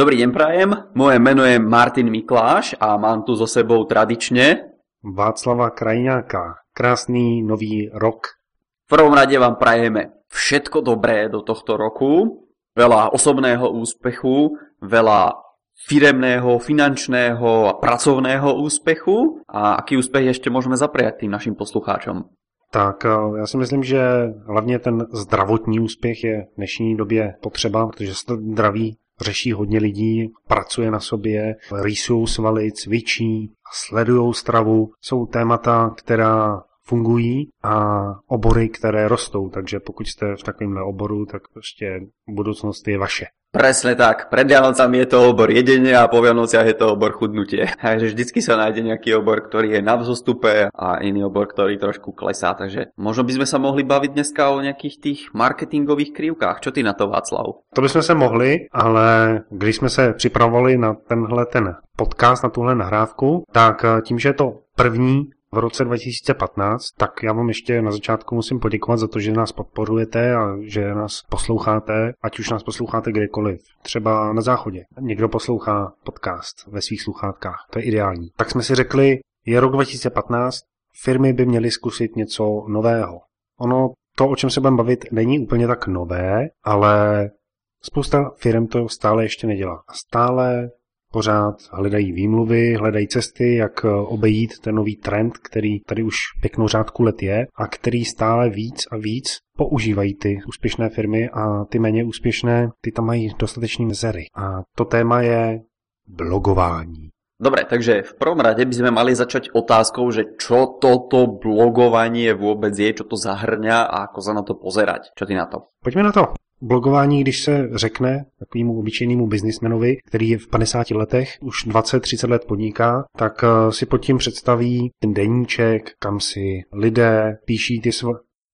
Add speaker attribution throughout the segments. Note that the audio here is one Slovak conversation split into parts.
Speaker 1: Dobrý deň prajem, moje meno je Martin Mikláš a mám tu so sebou tradične
Speaker 2: Václava Krajňáka. Krásný nový rok.
Speaker 1: V prvom rade vám prajeme všetko dobré do tohto roku, veľa osobného úspechu, veľa firemného, finančného a pracovného úspechu a aký úspech ešte môžeme zapriať tým našim poslucháčom.
Speaker 2: Tak eh, já si myslím, že hlavně ten zdravotní úspěch je v dnešní době potřeba, protože zdraví řeší hodně lidí, pracuje na sobě, rýsují svaly, cvičí, sledují stravu. Jsou témata, která fungují a obory, které rostou. Takže pokud jste v takovémhle oboru, tak prostě budoucnost je vaše.
Speaker 1: Presne tak. Pred Vianocami je to obor jedenie a po Vianociach je to obor chudnutie. Takže vždycky sa nájde nejaký obor, ktorý je na vzostupe a iný obor, ktorý trošku klesá. Takže možno by sme sa mohli baviť dneska o nejakých tých marketingových krivkách. Čo ty na to, Václav?
Speaker 2: To bychom se mohli, ale když jsme se připravovali na tenhle ten podcast, na tuhle nahrávku, tak tím, že je to první v roce 2015, tak já vám ještě na začátku musím poděkovat za to, že nás podporujete a že nás posloucháte, ať už nás posloucháte kdekoliv. Třeba na záchodě. Někdo poslouchá podcast ve svých sluchátkách. To je ideální. Tak jsme si řekli, je rok 2015, firmy by měly zkusit něco nového. Ono, to, o čem se budeme bavit, není úplně tak nové, ale spousta firm to stále ještě nedělá. A stále pořád hledají výmluvy, hledají cesty, jak eh, obejít ten nový trend, který tady už pěknou řádku let je a který stále víc a víc používají ty úspěšné firmy a ty méně úspěšné, ty tam mají dostatečný mezery. A to téma je blogování.
Speaker 1: Dobre, takže v prvom rade by sme mali začať otázkou, že čo toto blogovanie vôbec je, čo to zahrňa a ako sa na to pozerať. Čo ty na to?
Speaker 2: Poďme na to. Blogování, když se řekne takovému obyčejnému biznismenovi, který je v 50 letech, už 20-30 let podniká, tak eh, si pod tím představí ten deníček, kam si lidé píší ty své...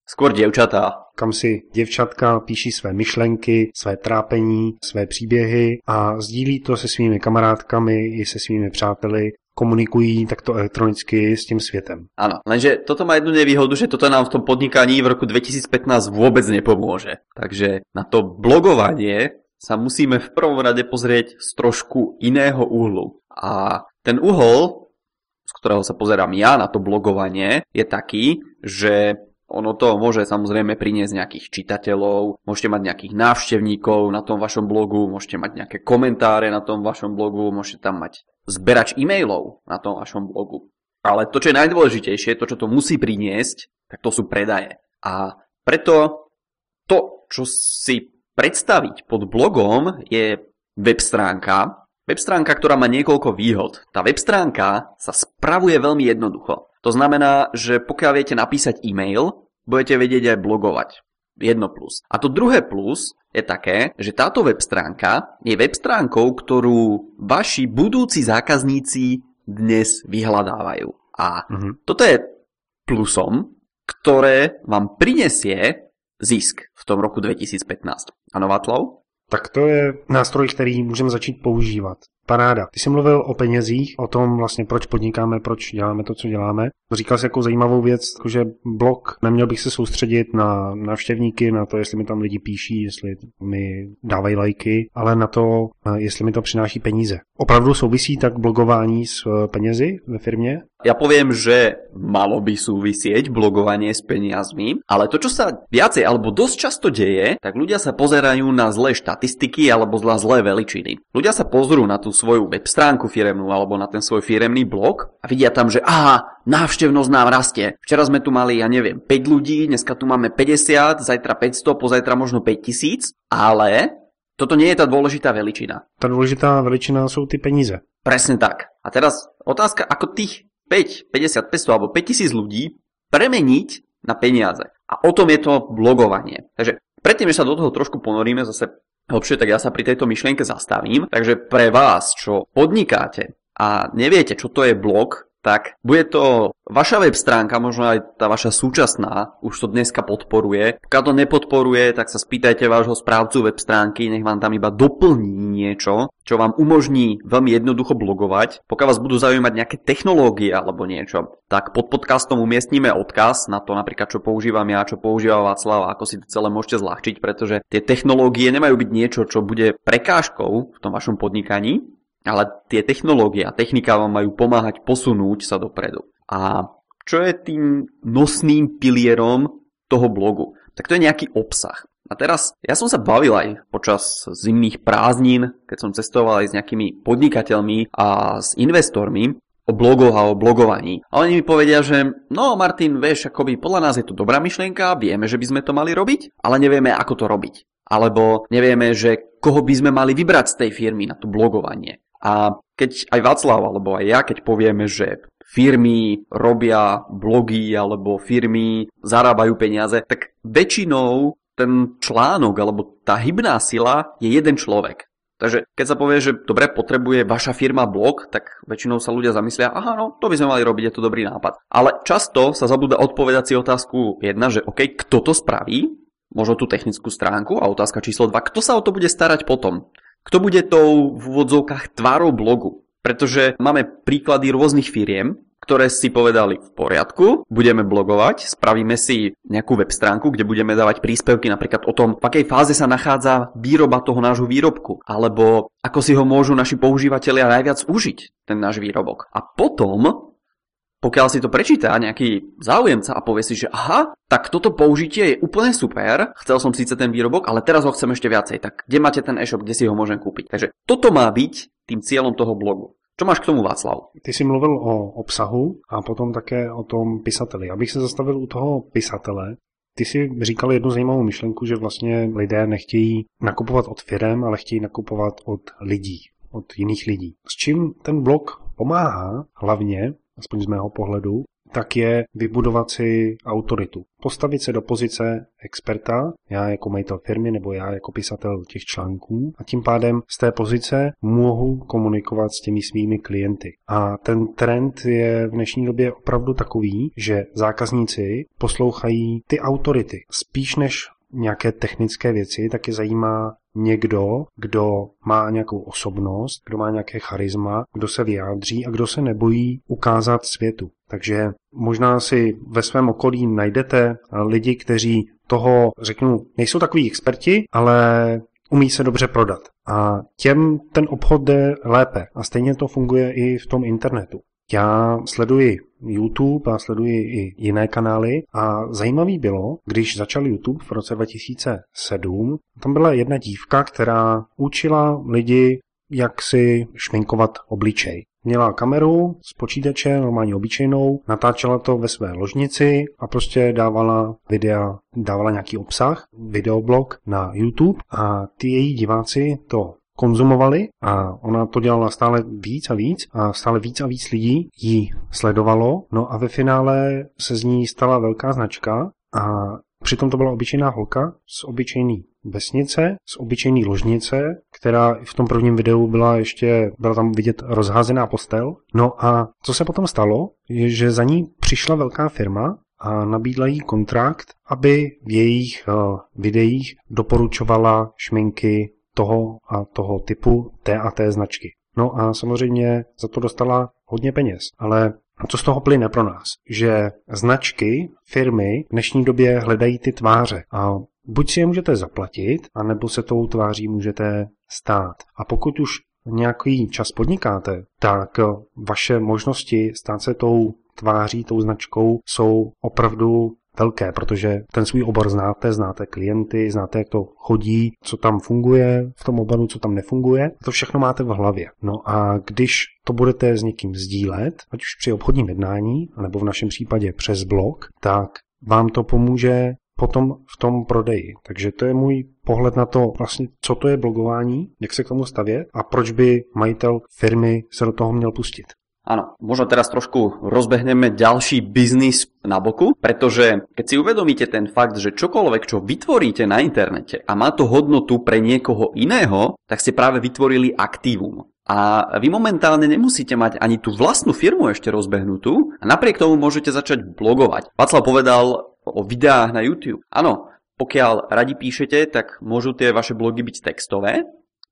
Speaker 1: Skôr děvčata.
Speaker 2: Kam si děvčatka píší své myšlenky, své trápení, své příběhy a sdílí to se svými kamarádkami i se svými přáteli komunikují takto elektronicky s tým svetem.
Speaker 1: Áno, lenže toto má jednu nevýhodu, že toto nám v tom podnikaní v roku 2015 vôbec nepomôže. Takže na to blogovanie sa musíme v prvom rade pozrieť z trošku iného uhlu. A ten uhol, z ktorého sa pozerám ja na to blogovanie, je taký, že ono to môže samozrejme priniesť nejakých čitateľov, môžete mať nejakých návštevníkov na tom vašom blogu, môžete mať nejaké komentáre na tom vašom blogu, môžete tam mať zberač e-mailov na tom vašom blogu. Ale to, čo je najdôležitejšie, to, čo to musí priniesť, tak to sú predaje. A preto to, čo si predstaviť pod blogom, je web stránka, web stránka, ktorá má niekoľko výhod. Tá web stránka sa spravuje veľmi jednoducho. To znamená, že pokiaľ viete napísať e-mail, budete vedieť aj blogovať. Jedno plus. A to druhé plus je také, že táto web stránka je web stránkou, ktorú vaši budúci zákazníci dnes vyhľadávajú. A uh-huh. toto je plusom, ktoré vám prinesie zisk v tom roku 2015. Ano, Václav?
Speaker 2: Tak to je nástroj, který můžeme začít používat. Paráda. Ty jsi mluvil o penězích, o tom vlastně proč podnikáme, proč děláme to, co děláme. Říkal jsi jako zajímavou věc, že blog, neměl bych se soustředit na návštěvníky, na to, jestli mi tam lidi píší, jestli mi dávají lajky, ale na to, jestli mi to přináší peníze. Opravdu souvisí tak blogování s eh, penězi ve firmě?
Speaker 1: Ja poviem, že malo by súvisieť blogovanie s peniazmi, ale to, čo sa viacej alebo dosť často deje, tak ľudia sa pozerajú na zlé štatistiky alebo zlá zlé veličiny. Ľudia sa pozrú na tú svoju web stránku firemnú alebo na ten svoj firemný blog a vidia tam, že aha, návštevnosť nám rastie. Včera sme tu mali, ja neviem, 5 ľudí, dneska tu máme 50, zajtra 500, pozajtra možno 5000, ale toto nie je tá dôležitá veličina.
Speaker 2: Tá dôležitá veličina sú ty peníze.
Speaker 1: Presne tak. A teraz otázka, ako tých 5, 50, 500 alebo 5000 ľudí premeniť na peniaze. A o tom je to blogovanie. Takže predtým, že sa do toho trošku ponoríme zase hlbšie, tak ja sa pri tejto myšlienke zastavím. Takže pre vás, čo podnikáte a neviete, čo to je blog, tak bude to vaša web stránka, možno aj tá vaša súčasná, už to dneska podporuje. Pokiaľ to nepodporuje, tak sa spýtajte vášho správcu web stránky, nech vám tam iba doplní niečo, čo vám umožní veľmi jednoducho blogovať. Pokiaľ vás budú zaujímať nejaké technológie alebo niečo, tak pod podcastom umiestnime odkaz na to napríklad, čo používam ja, čo používa Václav, ako si to celé môžete zľahčiť, pretože tie technológie nemajú byť niečo, čo bude prekážkou v tom vašom podnikaní, ale tie technológie a technika vám majú pomáhať posunúť sa dopredu. A čo je tým nosným pilierom toho blogu? Tak to je nejaký obsah. A teraz, ja som sa bavil aj počas zimných prázdnin, keď som cestoval aj s nejakými podnikateľmi a s investormi o blogoch a o blogovaní. A oni mi povedia, že no Martin, vieš, akoby podľa nás je to dobrá myšlienka, vieme, že by sme to mali robiť, ale nevieme, ako to robiť. Alebo nevieme, že koho by sme mali vybrať z tej firmy na to blogovanie. A keď aj Václav alebo aj ja, keď povieme, že firmy robia blogy alebo firmy zarábajú peniaze, tak väčšinou ten článok alebo tá hybná sila je jeden človek. Takže keď sa povie, že dobre, potrebuje vaša firma blog, tak väčšinou sa ľudia zamyslia, aha, no, to by sme mali robiť, je to dobrý nápad. Ale často sa zabúda odpovedať si otázku jedna, že OK, kto to spraví, možno tú technickú stránku a otázka číslo 2, kto sa o to bude starať potom. Kto bude tou v úvodzovkách tvárou blogu? Pretože máme príklady rôznych firiem, ktoré si povedali v poriadku, budeme blogovať, spravíme si nejakú web stránku, kde budeme dávať príspevky napríklad o tom, v akej fáze sa nachádza výroba toho nášho výrobku, alebo ako si ho môžu naši používateľia najviac užiť, ten náš výrobok. A potom pokiaľ si to prečíta nejaký záujemca a povie si, že aha, tak toto použitie je úplne super, chcel som síce ten výrobok, ale teraz ho chcem ešte viacej, tak kde máte ten e-shop, kde si ho môžem kúpiť. Takže toto má byť tým cieľom toho blogu. Čo máš k tomu, Václav?
Speaker 2: Ty jsi mluvil o obsahu a potom také o tom pisateli. Abych se zastavil u toho pisatele. Ty si říkal jednu zajímavou myšlenku, že vlastně lidé nechtějí nakupovat od firem, ale chtějí nakupovat od lidí, od jiných lidí. S čím ten blog pomáhá hlavně aspoň z mého pohledu, tak je vybudovat si autoritu. Postavit se do pozice experta, já jako majitel firmy nebo já jako pisatel těch článků a tím pádem z té pozice mohu komunikovat s těmi svými klienty. A ten trend je v dnešní době opravdu takový, že zákazníci poslouchají ty autority spíš než nějaké technické věci, tak je zajímá někdo, kdo má nějakou osobnost, kdo má nějaké charisma, kdo se vyjádří a kdo se nebojí ukázat světu. Takže možná si ve svém okolí najdete lidi, kteří toho, řeknu, nejsou takový experti, ale umí se dobře prodat. A těm ten obchod jde lépe. A stejně to funguje i v tom internetu. Já sleduji YouTube a sleduji i jiné kanály a zajímavý bylo, když začal YouTube v roce 2007, tam byla jedna dívka, která učila lidi, jak si šminkovat obličej. Měla kameru z počítače, normálně obyčejnou, natáčela to ve své ložnici a prostě dávala videa, dávala nějaký obsah, videoblog na YouTube a ty její diváci to konzumovali a ona to dělala stále víc a víc a stále víc a víc lidí ji sledovalo. No a ve finále se z ní stala velká značka a přitom to byla obyčejná holka z obyčejný vesnice, z obyčejný ložnice, která v tom prvním videu byla ještě, byla tam vidět rozházená postel. No a co se potom stalo, je, že za ní přišla velká firma a nabídla jí kontrakt, aby v jejich uh, videích doporučovala šminky toho a toho typu té a té značky. No a samozřejmě za to dostala hodně peněz, ale co z toho plyne pro nás? Že značky, firmy v dnešní době hledají ty tváře a buď si je můžete zaplatit, anebo se tou tváří můžete stát. A pokud už nějaký čas podnikáte, tak vaše možnosti stát se tou tváří, tou značkou jsou opravdu velké, protože ten svůj obor znáte, znáte klienty, znáte, jak to chodí, co tam funguje v tom oboru, co tam nefunguje. To všechno máte v hlavě. No a když to budete s někým sdílet, ať už při obchodním jednání, nebo v našem případě přes blog, tak vám to pomůže potom v tom prodeji. Takže to je můj pohled na to, vlastně, co to je blogování, jak se k tomu stavět a proč by majitel firmy se do toho měl pustit.
Speaker 1: Áno, možno teraz trošku rozbehneme ďalší biznis na boku, pretože keď si uvedomíte ten fakt, že čokoľvek, čo vytvoríte na internete a má to hodnotu pre niekoho iného, tak ste práve vytvorili aktívum. A vy momentálne nemusíte mať ani tú vlastnú firmu ešte rozbehnutú a napriek tomu môžete začať blogovať. Václav povedal o videách na YouTube. Áno, pokiaľ radi píšete, tak môžu tie vaše blogy byť textové.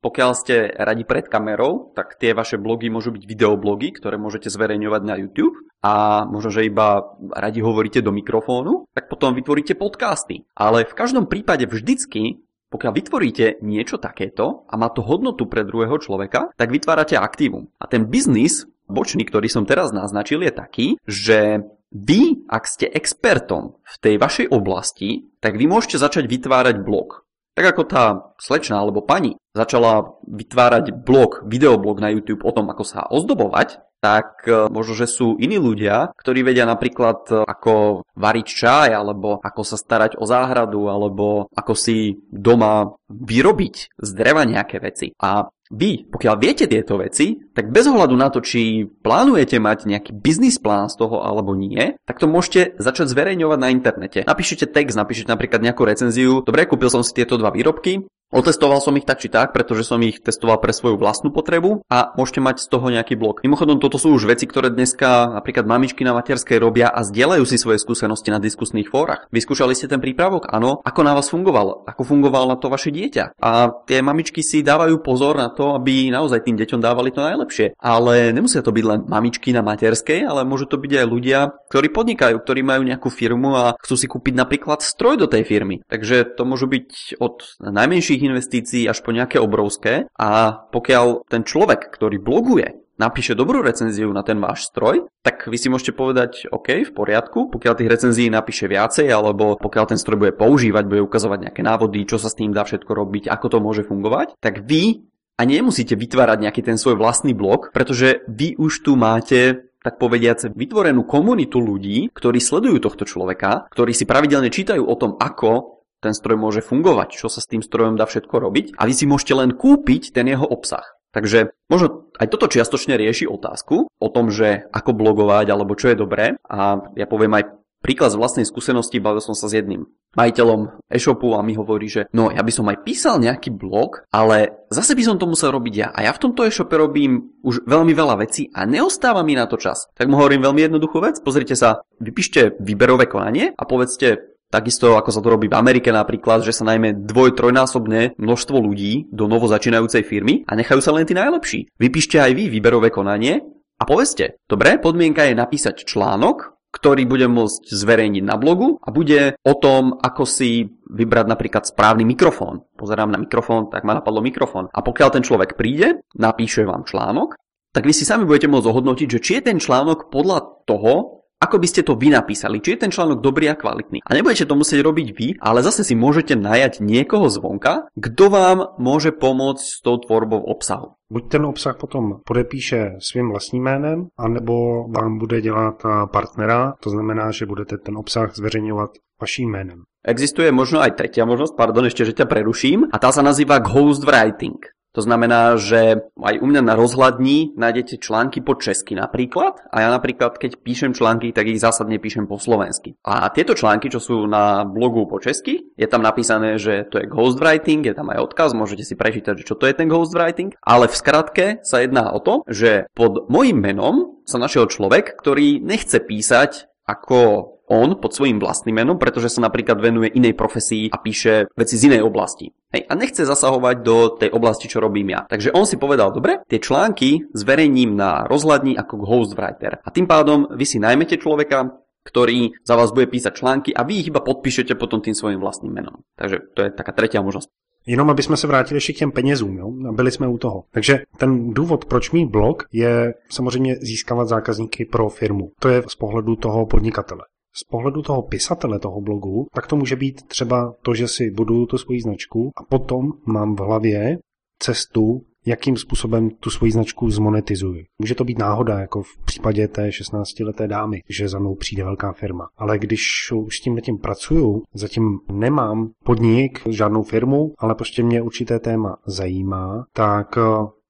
Speaker 1: Pokiaľ ste radi pred kamerou, tak tie vaše blogy môžu byť videoblogy, ktoré môžete zverejňovať na YouTube. A možno, že iba radi hovoríte do mikrofónu, tak potom vytvoríte podcasty. Ale v každom prípade vždycky pokiaľ vytvoríte niečo takéto a má to hodnotu pre druhého človeka, tak vytvárate aktívum. A ten biznis bočný, ktorý som teraz naznačil, je taký, že vy, ak ste expertom v tej vašej oblasti, tak vy môžete začať vytvárať blog. Tak ako tá slečna alebo pani začala vytvárať blog, videoblog na YouTube o tom, ako sa ozdobovať, tak e, možno, že sú iní ľudia, ktorí vedia napríklad e, ako variť čaj, alebo ako sa starať o záhradu, alebo ako si doma vyrobiť z dreva nejaké veci. A vy, pokiaľ viete tieto veci, tak bez ohľadu na to, či plánujete mať nejaký biznis plán z toho alebo nie, tak to môžete začať zverejňovať na internete. Napíšete text, napíšete napríklad nejakú recenziu. Dobre, kúpil som si tieto dva výrobky, Otestoval som ich tak či tak, pretože som ich testoval pre svoju vlastnú potrebu a môžete mať z toho nejaký blog. Mimochodom, toto sú už veci, ktoré dneska napríklad mamičky na materskej robia a zdieľajú si svoje skúsenosti na diskusných fórach. Vyskúšali ste ten prípravok? Áno. Ako na vás fungoval? Ako fungoval na to vaše dieťa? A tie mamičky si dávajú pozor na to, aby naozaj tým deťom dávali to najlepšie. Ale nemusia to byť len mamičky na materskej, ale môžu to byť aj ľudia, ktorí podnikajú, ktorí majú nejakú firmu a chcú si kúpiť napríklad stroj do tej firmy. Takže to môžu byť od najmenších investícií až po nejaké obrovské a pokiaľ ten človek, ktorý bloguje, napíše dobrú recenziu na ten váš stroj, tak vy si môžete povedať, OK, v poriadku, pokiaľ tých recenzií napíše viacej, alebo pokiaľ ten stroj bude používať, bude ukazovať nejaké návody, čo sa s tým dá všetko robiť, ako to môže fungovať, tak vy a nemusíte vytvárať nejaký ten svoj vlastný blog, pretože vy už tu máte tak povediac vytvorenú komunitu ľudí, ktorí sledujú tohto človeka, ktorí si pravidelne čítajú o tom, ako ten stroj môže fungovať, čo sa s tým strojom dá všetko robiť a vy si môžete len kúpiť ten jeho obsah. Takže možno aj toto čiastočne rieši otázku o tom, že ako blogovať alebo čo je dobré a ja poviem aj príklad z vlastnej skúsenosti, bavil som sa s jedným majiteľom e-shopu a mi hovorí, že no ja by som aj písal nejaký blog, ale zase by som to musel robiť ja. A ja v tomto e-shope robím už veľmi veľa vecí a neostáva mi na to čas. Tak mu hovorím veľmi jednoduchú vec, pozrite sa, vypíšte výberové konanie a povedzte Takisto ako sa to robí v Amerike napríklad, že sa najmä dvoj, trojnásobne množstvo ľudí do novo začínajúcej firmy a nechajú sa len tí najlepší. Vypíšte aj vy výberové konanie a povedzte, dobre, podmienka je napísať článok, ktorý budem môcť zverejniť na blogu a bude o tom, ako si vybrať napríklad správny mikrofón. Pozerám na mikrofón, tak ma napadlo mikrofón. A pokiaľ ten človek príde, napíše vám článok, tak vy si sami budete môcť ohodnotiť, že či je ten článok podľa toho, ako by ste to vy napísali, či je ten článok dobrý a kvalitný. A nebudete to musieť robiť vy, ale zase si môžete najať niekoho zvonka, kto vám môže pomôcť s tou tvorbou obsahu.
Speaker 2: Buď ten obsah potom podepíše svým vlastním jménem, anebo vám bude dělat eh, partnera, to znamená, že budete ten obsah zveřejňovat vaším jménem.
Speaker 1: Existuje možno aj tretia možnosť, pardon, ešte, že ťa preruším, a tá sa nazýva ghostwriting. To znamená, že aj u mňa na rozhľadní nájdete články po česky napríklad a ja napríklad, keď píšem články, tak ich zásadne píšem po slovensky. A tieto články, čo sú na blogu po česky, je tam napísané, že to je ghostwriting, je tam aj odkaz, môžete si prečítať, čo to je ten ghostwriting, ale v skratke sa jedná o to, že pod mojim menom sa našiel človek, ktorý nechce písať ako on pod svojím vlastným menom, pretože sa napríklad venuje inej profesii a píše veci z inej oblasti. Hej, a nechce zasahovať do tej oblasti, čo robím ja. Takže on si povedal, dobre, tie články zverejním na rozhľadni ako ghostwriter. A tým pádom vy si najmete človeka, ktorý za vás bude písať články a vy ich iba podpíšete potom tým svojím vlastným menom. Takže to je taká tretia možnosť.
Speaker 2: Jenom aby jsme se vrátili ještě k těm penězům, jo? byli jsme u toho. Takže ten důvod, proč mít blog, je samozřejmě získávat zákazníky pro firmu. To je z pohledu toho podnikatele z pohledu toho pisatele toho blogu, tak to může být třeba to, že si buduju tu svoji značku a potom mám v hlavě cestu, jakým způsobem tu svoji značku zmonetizuji. Může to být náhoda, jako v případě té 16-leté dámy, že za mnou přijde velká firma. Ale když už s tím tím pracuju, zatím nemám podnik, žádnou firmu, ale prostě mě určité téma zajímá, tak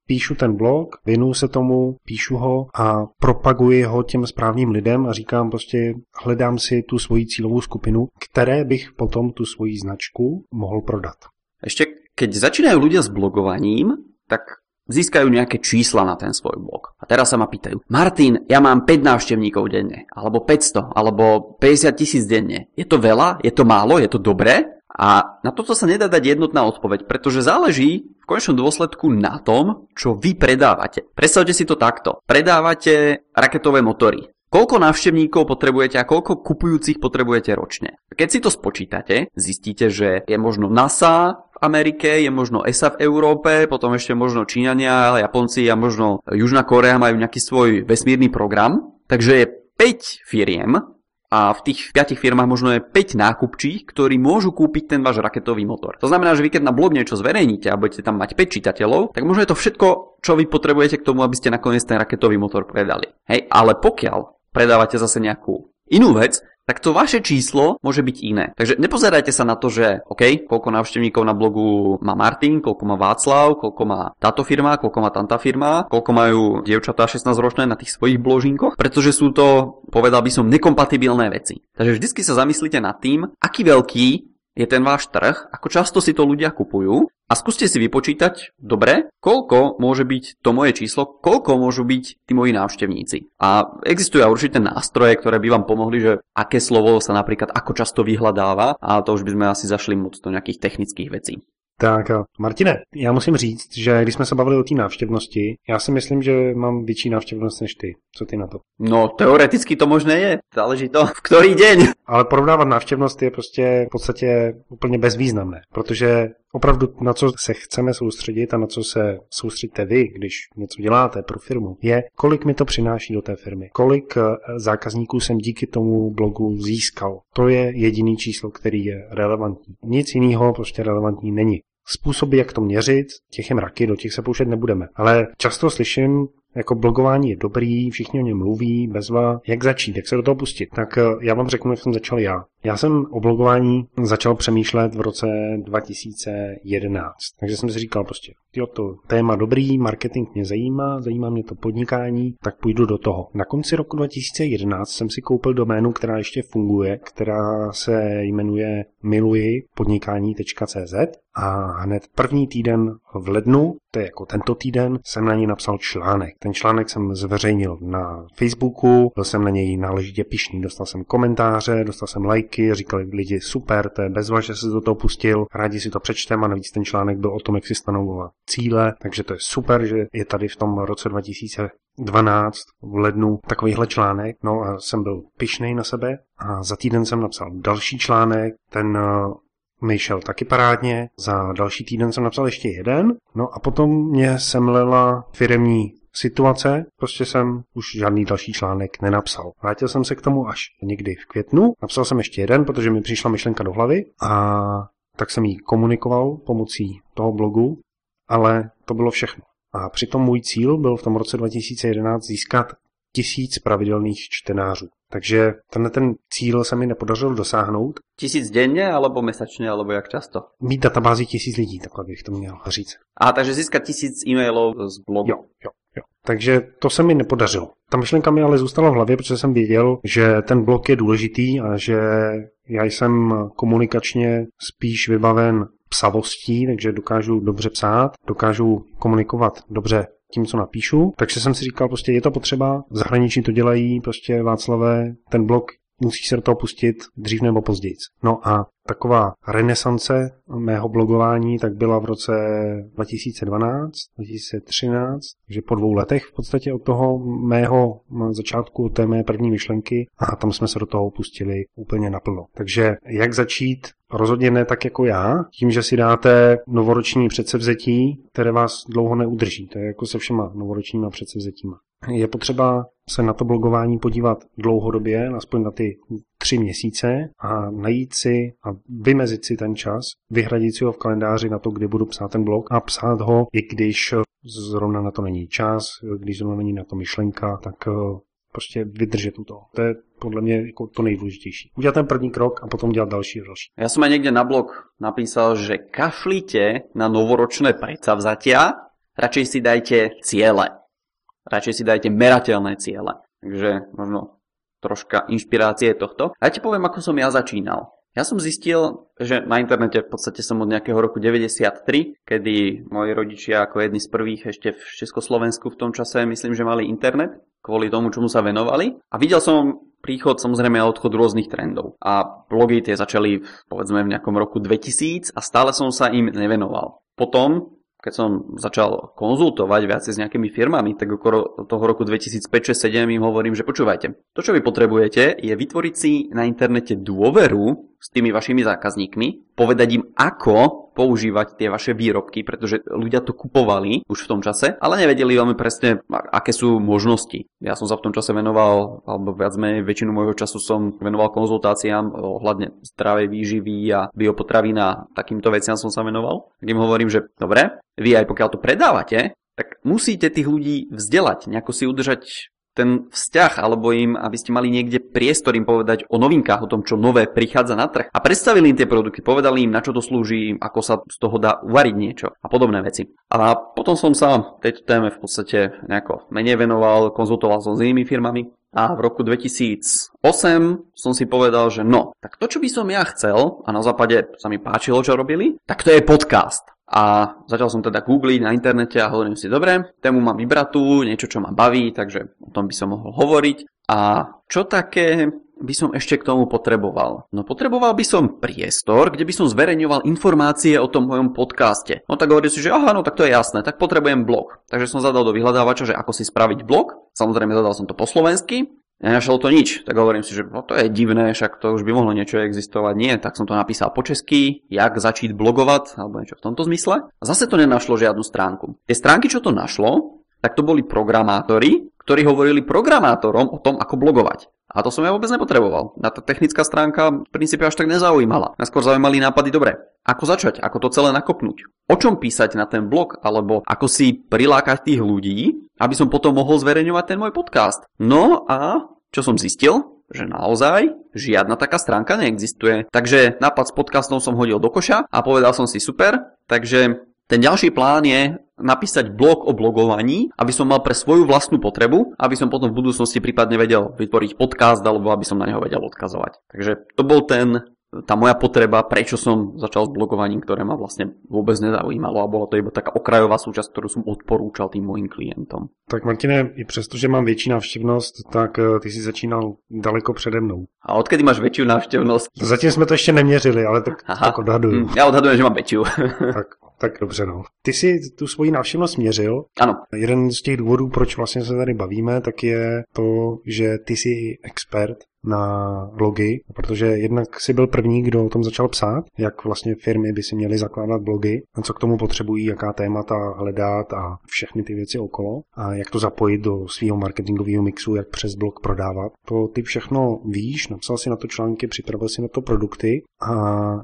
Speaker 2: píšu ten blog, věnuju se tomu, píšu ho a propaguji ho těm správným lidem a říkám prostě, hledám si tu svoji cílovou skupinu, které bych potom tu svoji značku mohl prodat.
Speaker 1: Ešte keď začínajú ľudia s blogovaním, tak získajú nejaké čísla na ten svoj blog. A teraz sa ma pýtajú, Martin, ja mám 5 návštevníkov denne, alebo 500, alebo 50 tisíc denne. Je to veľa? Je to málo? Je to dobré? A na toto sa nedá dať jednotná odpoveď, pretože záleží v konečnom dôsledku na tom, čo vy predávate. Predstavte si to takto. Predávate raketové motory. Koľko návštevníkov potrebujete a koľko kupujúcich potrebujete ročne? Keď si to spočítate, zistíte, že je možno NASA v Amerike, je možno ESA v Európe, potom ešte možno Číňania, Japonci a možno Južná Korea majú nejaký svoj vesmírny program. Takže je 5 firiem, a v tých 5 firmách možno je 5 nákupčích, ktorí môžu kúpiť ten váš raketový motor. To znamená, že vy keď na blog niečo zverejníte a budete tam mať 5 čitateľov, tak možno je to všetko, čo vy potrebujete k tomu, aby ste nakoniec ten raketový motor predali. Hej, ale pokiaľ predávate zase nejakú inú vec, tak to vaše číslo môže byť iné. Takže nepozerajte sa na to, že OK, koľko návštevníkov na blogu má Martin, koľko má Václav, koľko má táto firma, koľko má tamtá firma, koľko majú dievčatá 16 ročné na tých svojich bložinkoch, pretože sú to, povedal by som, nekompatibilné veci. Takže vždycky sa zamyslite nad tým, aký veľký je ten váš trh, ako často si to ľudia kupujú a skúste si vypočítať, dobre, koľko môže byť to moje číslo, koľko môžu byť tí moji návštevníci. A existujú určité nástroje, ktoré by vám pomohli, že aké slovo sa napríklad ako často vyhľadáva a to už by sme asi zašli moc do nejakých technických vecí.
Speaker 2: Tak, Martine, já musím říct, že když jsme se bavili o té návštěvnosti, já si myslím, že mám větší návštěvnost než ty. Co ty na to?
Speaker 1: No, teoreticky to možné je. Záleží to, v který den.
Speaker 2: Ale porovnávat návštěvnost je prostě v podstatě úplně bezvýznamné, protože opravdu na co se chceme soustředit a na co se soustředíte vy, když něco děláte pro firmu, je, kolik mi to přináší do té firmy, kolik eh, zákazníků jsem díky tomu blogu získal. To je jediný číslo, který je relevantní. Nic jiného prostě relevantní není. Způsoby, jak to měřit, těch je mraky, do těch se poušet nebudeme. Ale často slyším jako blogování je dobrý, všichni o něm mluví, bezva. Jak začít, jak se do toho pustit? Tak eh, já vám řeknu, jak jsem začal já. Já jsem o blogování začal přemýšlet v roce 2011. Takže jsem si říkal prostě, jo, to téma dobrý, marketing mě zajímá, zajímá mě to podnikání, tak půjdu do toho. Na konci roku 2011 jsem si koupil doménu, která ještě funguje, která se jmenuje miluji podnikání.cz a hned první týden v lednu, to je jako tento týden, jsem na ní napsal článek. Ten článek jsem zveřejnil na Facebooku, byl jsem na něj náležitě pišný, dostal jsem komentáře, dostal jsem lajky, říkali lidi super, to je bezva, že se do toho pustil, rádi si to přečtem. A navíc ten článek byl o tom, jak si stanovovat cíle, takže to je super, že je tady v tom roce 2012 v lednu takovýhle článek, no a jsem byl pišnej na sebe a za týden jsem napsal další článek, ten mi šel taky parádně, za další týden jsem napsal ještě jeden, no a potom mě semlela firemní situace, prostě jsem už žádný další článek nenapsal. Vrátil jsem se k tomu až někdy v květnu, napsal jsem ještě jeden, protože mi přišla myšlenka do hlavy a tak jsem ji komunikoval pomocí toho blogu, ale to bylo všechno. A přitom můj cíl byl v tom roce 2011 získat tisíc pravidelných čtenářů. Takže tenhle ten cíl se mi nepodařilo dosáhnout.
Speaker 1: Tisíc denně, alebo mesačně, alebo jak často?
Speaker 2: Mít databázi tisíc lidí, takhle bych to měl říct.
Speaker 1: A takže získat tisíc e-mailů z blogu.
Speaker 2: Jo, jo, jo. Takže to se mi nepodařilo. Ta myšlenka mi ale zůstala v hlavě, protože jsem věděl, že ten blok je důležitý a že já jsem komunikačně spíš vybaven psavostí, takže dokážu dobře psát, dokážu komunikovat dobře tím, co napíšu. Takže jsem si říkal, prostě je to potřeba, v zahraničí to dělají, prostě Václavé, ten blog musí se do toho pustit dřív nebo později. No a taková renesance mého blogování tak byla v roce 2012, 2013, takže po dvou letech v podstatě od toho mého začátku, té mé první myšlenky a tam jsme se do toho pustili úplně naplno. Takže jak začít Rozhodně ne tak jako já, tím, že si dáte novoroční předsevzetí, které vás dlouho neudrží. To je jako se všema novoročníma předsevzetíma. Je potřeba se na to blogování podívat dlouhodobě, aspoň na ty tři měsíce a najít si a vymezit si ten čas, vyhradit si ho v kalendáři na to, kdy budu psát ten blog a psát ho, i když zrovna na to není čas, když zrovna není na to myšlenka, tak eh, prostě vydržet u toho. To je podle mě jako to nejdůležitější. Udělat ten první krok a potom dělat další a další.
Speaker 1: Ja som aj niekde na blog napísal, že kašlite na novoročné predsavzatia, radšej si dajte ciele. Radšej si dajte merateľné ciele. Takže možno troška inšpirácie tohto. A ja ti poviem, ako som ja začínal. Ja som zistil, že na internete v podstate som od nejakého roku 93, kedy moji rodičia ako jedni z prvých ešte v Československu v tom čase myslím, že mali internet kvôli tomu, čomu sa venovali. A videl som príchod samozrejme a odchod rôznych trendov. A blogy tie začali povedzme v nejakom roku 2000 a stále som sa im nevenoval. Potom keď som začal konzultovať viacej s nejakými firmami, tak okolo toho roku 2005 2007 im hovorím, že počúvajte, to čo vy potrebujete je vytvoriť si na internete dôveru s tými vašimi zákazníkmi, povedať im, ako používať tie vaše výrobky, pretože ľudia to kupovali už v tom čase, ale nevedeli veľmi presne, aké sú možnosti. Ja som sa v tom čase venoval, alebo viac menej väčšinu môjho času som venoval konzultáciám ohľadne zdravej výživy a biopotravín a takýmto veciam som sa venoval. Im hovorím, že dobre, vy aj pokiaľ to predávate, tak musíte tých ľudí vzdelať, nejako si udržať ten vzťah, alebo im, aby ste mali niekde priestor im povedať o novinkách, o tom, čo nové prichádza na trh. A predstavili im tie produkty, povedali im, na čo to slúži, ako sa z toho dá uvariť niečo a podobné veci. A potom som sa tejto téme v podstate nejako menej venoval, konzultoval som s inými firmami a v roku 2008 som si povedal, že no, tak to, čo by som ja chcel, a na západe sa mi páčilo, čo robili, tak to je podcast. A začal som teda googliť na internete a hovorím si, dobre, tému mám vybratú, niečo, čo ma baví, takže o tom by som mohol hovoriť. A čo také by som ešte k tomu potreboval? No potreboval by som priestor, kde by som zverejňoval informácie o tom mojom podcaste. No tak hovorím si, že aha, no tak to je jasné, tak potrebujem blog. Takže som zadal do vyhľadávača, že ako si spraviť blog. Samozrejme zadal som to po slovensky Nenašiel to nič, tak hovorím si, že no to je divné, však to už by mohlo niečo existovať. Nie, tak som to napísal po česky, jak začít blogovať, alebo niečo v tomto zmysle. A zase to nenašlo žiadnu stránku. Tie stránky, čo to našlo, tak to boli programátori, ktorí hovorili programátorom o tom, ako blogovať. A to som ja vôbec nepotreboval. Na tá technická stránka v princípe až tak nezaujímala. Naskôr zaujímali nápady dobre. Ako začať? Ako to celé nakopnúť? O čom písať na ten blog? Alebo ako si prilákať tých ľudí, aby som potom mohol zverejňovať ten môj podcast? No a čo som zistil? že naozaj žiadna taká stránka neexistuje. Takže nápad s podcastom som hodil do koša a povedal som si super, takže ten ďalší plán je napísať blog o blogovaní, aby som mal pre svoju vlastnú potrebu, aby som potom v budúcnosti prípadne vedel vytvoriť podcast alebo aby som na neho vedel odkazovať. Takže to bol ten tá moja potreba, prečo som začal s blogovaním, ktoré ma vlastne vôbec nezaujímalo a bola to iba taká okrajová súčasť, ktorú som odporúčal tým mojim klientom.
Speaker 2: Tak Martine, i přesto, že mám větší návštěvnost, tak eh, ty si začínal daleko přede mnou.
Speaker 1: A odkedy máš väčšiu návštevnosť?
Speaker 2: Zatím jsme to ještě neměřili, ale tak, Aha. tak odhaduju. Hm,
Speaker 1: ja odhadujem, že mám väčšiu.
Speaker 2: tak tak dobře, no. Ty si tu svoji návštěvnost měřil.
Speaker 1: Ano.
Speaker 2: Jeden z těch důvodů, proč vlastně se tady bavíme, tak je to, že ty jsi expert na blogy, protože jednak si byl první, kdo o tom začal psát, jak vlastně firmy by si měly zakládat blogy, a co k tomu potřebují, jaká témata hledat a všechny ty věci okolo a jak to zapojit do svého marketingového mixu, jak přes blog prodávat. To ty všechno víš, napsal si na to články, připravil si na to produkty a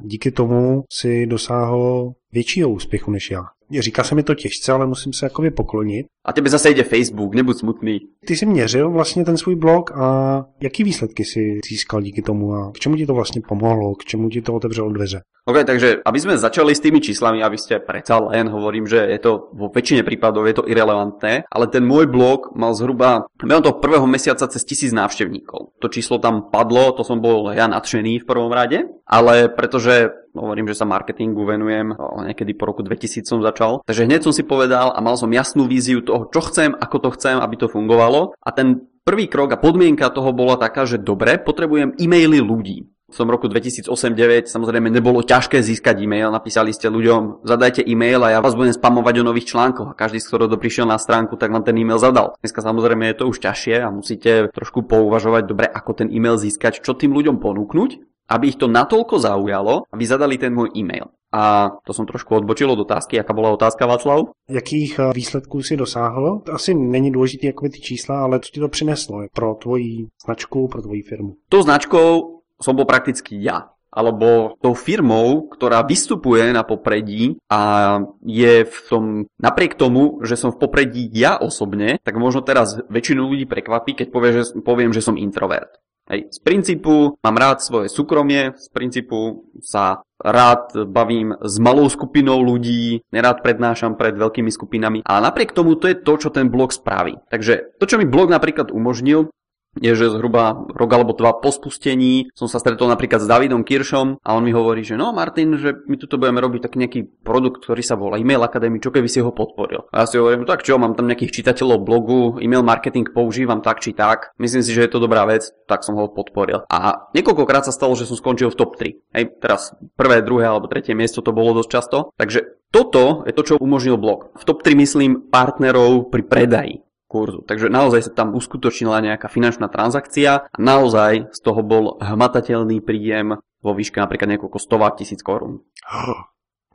Speaker 2: díky tomu si dosáhl většího úspěchu než já. Říká se mi to těžce, ale musím se jakoby poklonit.
Speaker 1: A tebe zase jde Facebook, nebuď smutný.
Speaker 2: Ty jsi měřil vlastně ten svůj blog a jaký výsledky si získal díky tomu a k čemu ti to vlastně pomohlo, k čemu ti to otevřelo dveře?
Speaker 1: OK, takže aby sme začali s tými číslami, aby ste predsa len, hovorím, že je to vo väčšine prípadov je to irrelevantné, ale ten môj blog mal zhruba, behom toho prvého mesiaca cez tisíc návštevníkov. To číslo tam padlo, to som bol ja nadšený v prvom rade, ale pretože hovorím, že sa marketingu venujem, niekedy po roku 2000 som začal. Takže hneď som si povedal a mal som jasnú víziu toho, čo chcem, ako to chcem, aby to fungovalo. A ten prvý krok a podmienka toho bola taká, že dobre, potrebujem e-maily ľudí v tom roku 2008-2009 samozrejme nebolo ťažké získať e-mail. Napísali ste ľuďom, zadajte e-mail a ja vás budem spamovať o nových článkoch. A každý, z ktorého prišiel na stránku, tak vám ten e-mail zadal. Dneska samozrejme je to už ťažšie a musíte trošku pouvažovať dobre, ako ten e-mail získať, čo tým ľuďom ponúknuť, aby ich to natoľko zaujalo, aby zadali ten môj e-mail. A to som trošku odbočil od otázky. Jaká bola otázka, Václav?
Speaker 2: Jakých eh, výsledků si dosáhl? Asi není důležité jako ty čísla, ale co ti to přineslo pro tvoji značku, pro tvoji firmu?
Speaker 1: Tou značkou som bol prakticky ja alebo tou firmou, ktorá vystupuje na popredí a je v tom, napriek tomu, že som v popredí ja osobne, tak možno teraz väčšinu ľudí prekvapí, keď povie, že, poviem, že som introvert. Hej. Z princípu mám rád svoje súkromie, z princípu sa rád bavím s malou skupinou ľudí, nerád prednášam pred veľkými skupinami, ale napriek tomu to je to, čo ten blog spraví. Takže to, čo mi blog napríklad umožnil, je, že zhruba rok alebo dva po spustení som sa stretol napríklad s Davidom Kiršom a on mi hovorí, že no Martin, že my tu budeme robiť taký nejaký produkt, ktorý sa volá Email Academy, čo keby si ho podporil. A ja si hovorím, no tak čo, mám tam nejakých čitateľov blogu, email marketing používam tak či tak, myslím si, že je to dobrá vec, tak som ho podporil. A niekoľkokrát sa stalo, že som skončil v top 3. Hej, teraz prvé, druhé alebo tretie miesto to bolo dosť často. Takže toto je to, čo umožnil blog. V top 3 myslím partnerov pri predaji kurzu. Takže naozaj sa tam uskutočnila nejaká finančná transakcia a naozaj z toho bol hmatateľný príjem vo výške napríklad niekoľko stovák tisíc korún.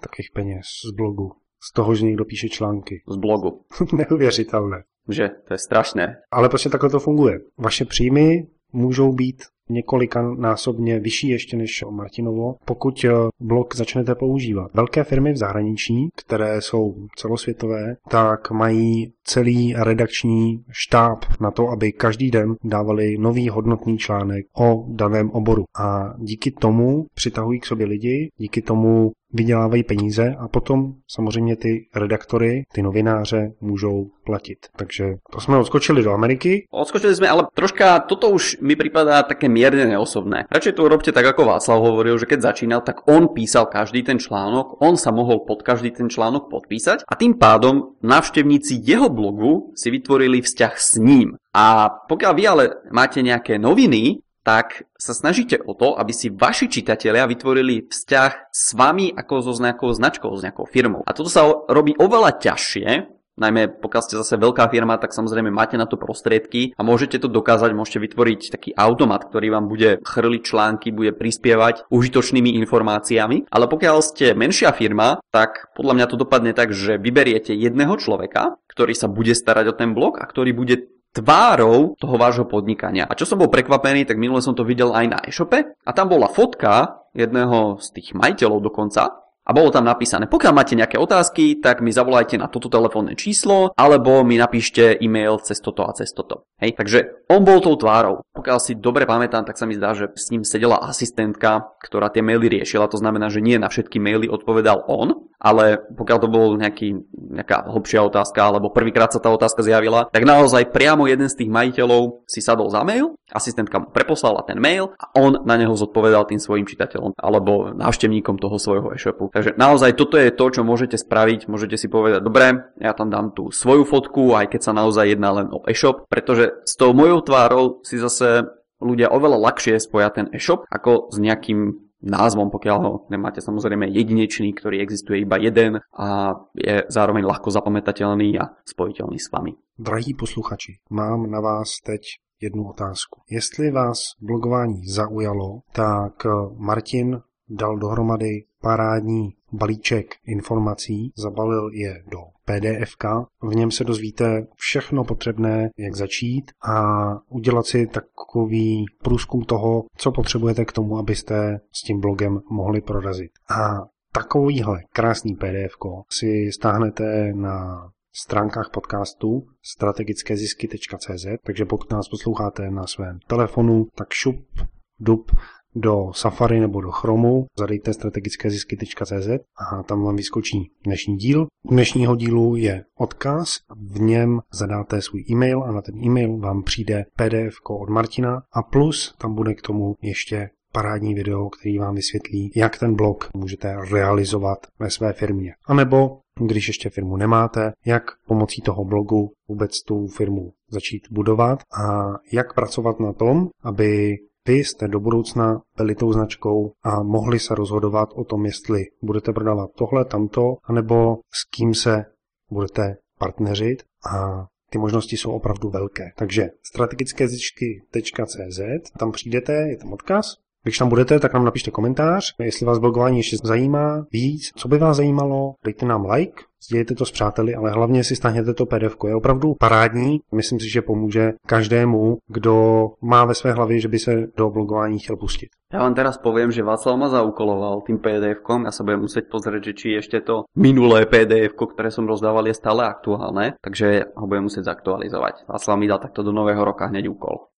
Speaker 2: Takých peniaz z blogu. Z toho, že někdo píše články.
Speaker 1: Z blogu.
Speaker 2: Neuvěřitelné.
Speaker 1: Že to je strašné.
Speaker 2: Ale prostě takhle to funguje. Vaše příjmy můžou být několika násobně vyšší ještě než Martinovo, pokud eh, blog začnete používat. Velké firmy v zahraničí, které jsou celosvětové, tak mají celý redakční štáb na to, aby každý den dávali nový hodnotný článek o daném oboru. A díky tomu přitahují k sobě lidi, díky tomu vydělávají peníze a potom samozřejmě ty redaktory, ty novináře můžou platit. Takže to jsme odskočili do Ameriky.
Speaker 1: Odskočili jsme, ale troška toto už mi připadá také mierne neosobné. Radšej to robte tak, ako Václav hovoril, že keď začínal, tak on písal každý ten článok, on sa mohol pod každý ten článok podpísať a tým pádom návštevníci jeho blogu si vytvorili vzťah s ním. A pokiaľ vy ale máte nejaké noviny, tak sa snažíte o to, aby si vaši čitatelia vytvorili vzťah s vami ako so nejakou značkou, s nejakou firmou. A toto sa robí oveľa ťažšie, Najmä pokiaľ ste zase veľká firma, tak samozrejme máte na to prostriedky a môžete to dokázať, môžete vytvoriť taký automat, ktorý vám bude chrliť články, bude prispievať užitočnými informáciami. Ale pokiaľ ste menšia firma, tak podľa mňa to dopadne tak, že vyberiete jedného človeka, ktorý sa bude starať o ten blog a ktorý bude tvárou toho vášho podnikania. A čo som bol prekvapený, tak minule som to videl aj na e-shope a tam bola fotka jedného z tých majiteľov dokonca a bolo tam napísané, pokiaľ máte nejaké otázky, tak mi zavolajte na toto telefónne číslo, alebo mi napíšte e-mail cez toto a cez toto. Hej, takže on bol tou tvárou. Pokiaľ si dobre pamätám, tak sa mi zdá, že s ním sedela asistentka, ktorá tie maily riešila. To znamená, že nie na všetky maily odpovedal on, ale pokiaľ to bol nejaký, nejaká hlbšia otázka, alebo prvýkrát sa tá otázka zjavila, tak naozaj priamo jeden z tých majiteľov si sadol za mail, asistentka mu preposlala ten mail a on na neho zodpovedal tým svojim čitateľom alebo návštevníkom toho svojho e-shopu. Takže naozaj toto je to, čo môžete spraviť. Môžete si povedať, dobre, ja tam dám tú svoju fotku, aj keď sa naozaj jedná len o e-shop, pretože s tou mojou tvárou si zase ľudia oveľa ľahšie spoja ten e-shop ako s nejakým názvom, pokiaľ ho nemáte samozrejme jedinečný, ktorý existuje iba jeden a je zároveň ľahko zapamätateľný a spojiteľný s vami.
Speaker 2: Drahí posluchači, mám na vás teď jednu otázku. Jestli vás blogování zaujalo, tak Martin dal dohromady parádní balíček informací, zabalil je do PDF. V něm se dozvíte všechno potřebné, jak začít a udělat si takový průzkum toho, co potřebujete k tomu, abyste s tím blogem mohli prorazit. A takovýhle krásný PDF si stáhnete na stránkách podcastu strategickézisky.cz, takže pokud nás posloucháte na svém telefonu, tak šup, dup do Safari nebo do Chromu, zadejte strategické zisky.cz a tam vám vyskočí dnešní díl. U dnešního dílu je odkaz, v něm zadáte svůj e-mail a na ten e-mail vám přijde PDF od Martina a plus tam bude k tomu ještě parádní video, který vám vysvětlí, jak ten blog můžete realizovat ve své firmě. A nebo, když ještě firmu nemáte, jak pomocí toho blogu vůbec tu firmu začít budovat a jak pracovat na tom, aby vy jste do budoucna byli tou značkou a mohli se rozhodovat o tom, jestli budete prodávat tohle, tamto, anebo s kým se budete partneřit a ty možnosti jsou opravdu velké. Takže strategické zisky.cz, tam přijdete, je tam odkaz, když tam budete, tak nám napište komentář, jestli vás blogování ještě zajímá víc, co by vás zajímalo, dejte nám like, sdělejte to s přáteli, ale hlavně si stáhněte to PDF. Je opravdu parádní, myslím si, že pomůže každému, kdo má ve své hlavě, že by se do blogování chtěl pustit.
Speaker 1: Ja vám teraz poviem, že Václav ma zaukoloval tým PDF-kom. Ja sa budem musieť pozrieť, že či ešte to minulé pdf ktoré som rozdával, je stále aktuálne, takže ho budem musieť zaktualizovať. Václav mi dal takto do nového roka hneď úkol.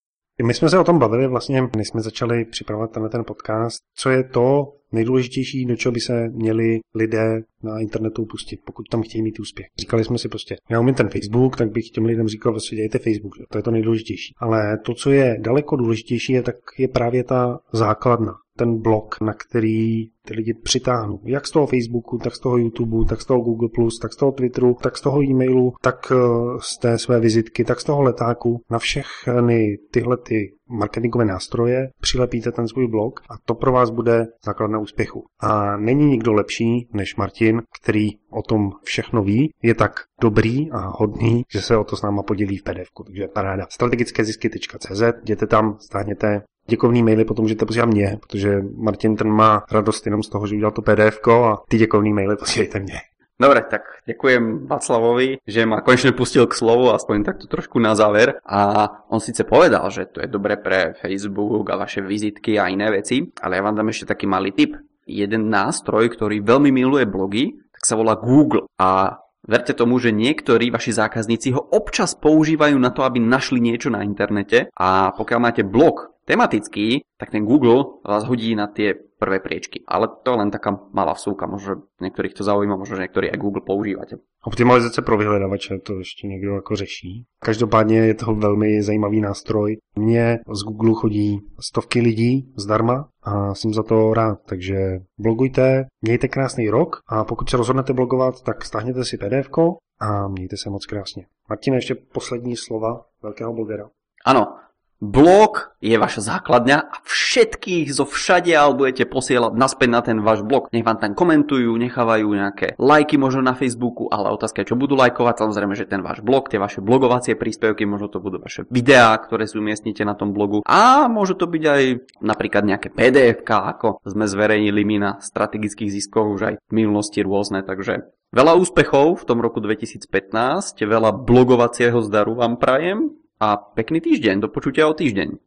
Speaker 2: My jsme se o tom bavili vlastně, než jsme začali připravovat tenhle ten podcast, co je to, nejdůležitější, do čeho by se měli lidé na internetu pustit, pokud tam chtějí mít úspěch. Říkali jsme si prostě, já umím ten Facebook, tak bych těm lidem říkal, prostě dějte Facebook, to je to nejdůležitější. Ale to, co je daleko důležitější, je, tak je právě ta základna ten blok, na který ty lidi přitáhnou. Jak z toho Facebooku, tak z toho YouTube, tak z toho Google+, tak z toho Twitteru, tak z toho e-mailu, tak eh, z té své vizitky, tak z toho letáku. Na všechny tyhle ty marketingové nástroje přilepíte ten svůj blog a to pro vás bude základna úspěchu. A není nikdo lepší než Martin, který o tom všechno ví, je tak dobrý a hodný, že se o to s náma podělí v pdf Takže paráda. Strategické zisky.cz, jděte tam, stáhněte děkovný maily potom můžete posílat mě, protože Martin ten má radost jenom z toho, že udělal to PDF a ty děkovný maily posílejte mě.
Speaker 1: Dobre, tak ďakujem Václavovi, že ma konečne pustil k slovu, aspoň takto trošku na záver. A on síce povedal, že to je dobre pre Facebook a vaše vizitky a iné veci, ale ja vám dám ešte taký malý tip. Jeden nástroj, ktorý veľmi miluje blogy, tak sa volá Google. A Verte tomu, že niektorí vaši zákazníci ho občas používajú na to, aby našli niečo na internete a pokiaľ máte blog tematický, tak ten Google vás hodí na tie prvé priečky. Ale to je len taká malá vsúka, možno niektorých to zaujíma, možno niektorí aj Google používate.
Speaker 2: Optimalizace pro vyhledavače, to ještě někdo jako řeší. Každopádně je to velmi zajímavý nástroj. Mně z Google chodí stovky lidí zdarma a jsem za to rád. Takže blogujte, mějte krásný rok a pokud se rozhodnete blogovat, tak stáhněte si pdf a mějte se moc krásně. Martin, ještě poslední slova velkého blogera.
Speaker 1: Ano, Blog je vaša základňa a všetkých zo všadiaľ budete posielať naspäť na ten váš blog. Nech vám tam komentujú, nechávajú nejaké lajky možno na Facebooku, ale otázka je, čo budú lajkovať. Samozrejme, že ten váš blog, tie vaše blogovacie príspevky, možno to budú vaše videá, ktoré si umiestnite na tom blogu. A môže to byť aj napríklad nejaké pdf ako sme zverejnili my na strategických ziskoch už aj v minulosti rôzne, takže Veľa úspechov v tom roku 2015, veľa blogovacieho zdaru vám prajem a pekný týždeň, do počutia o týždeň.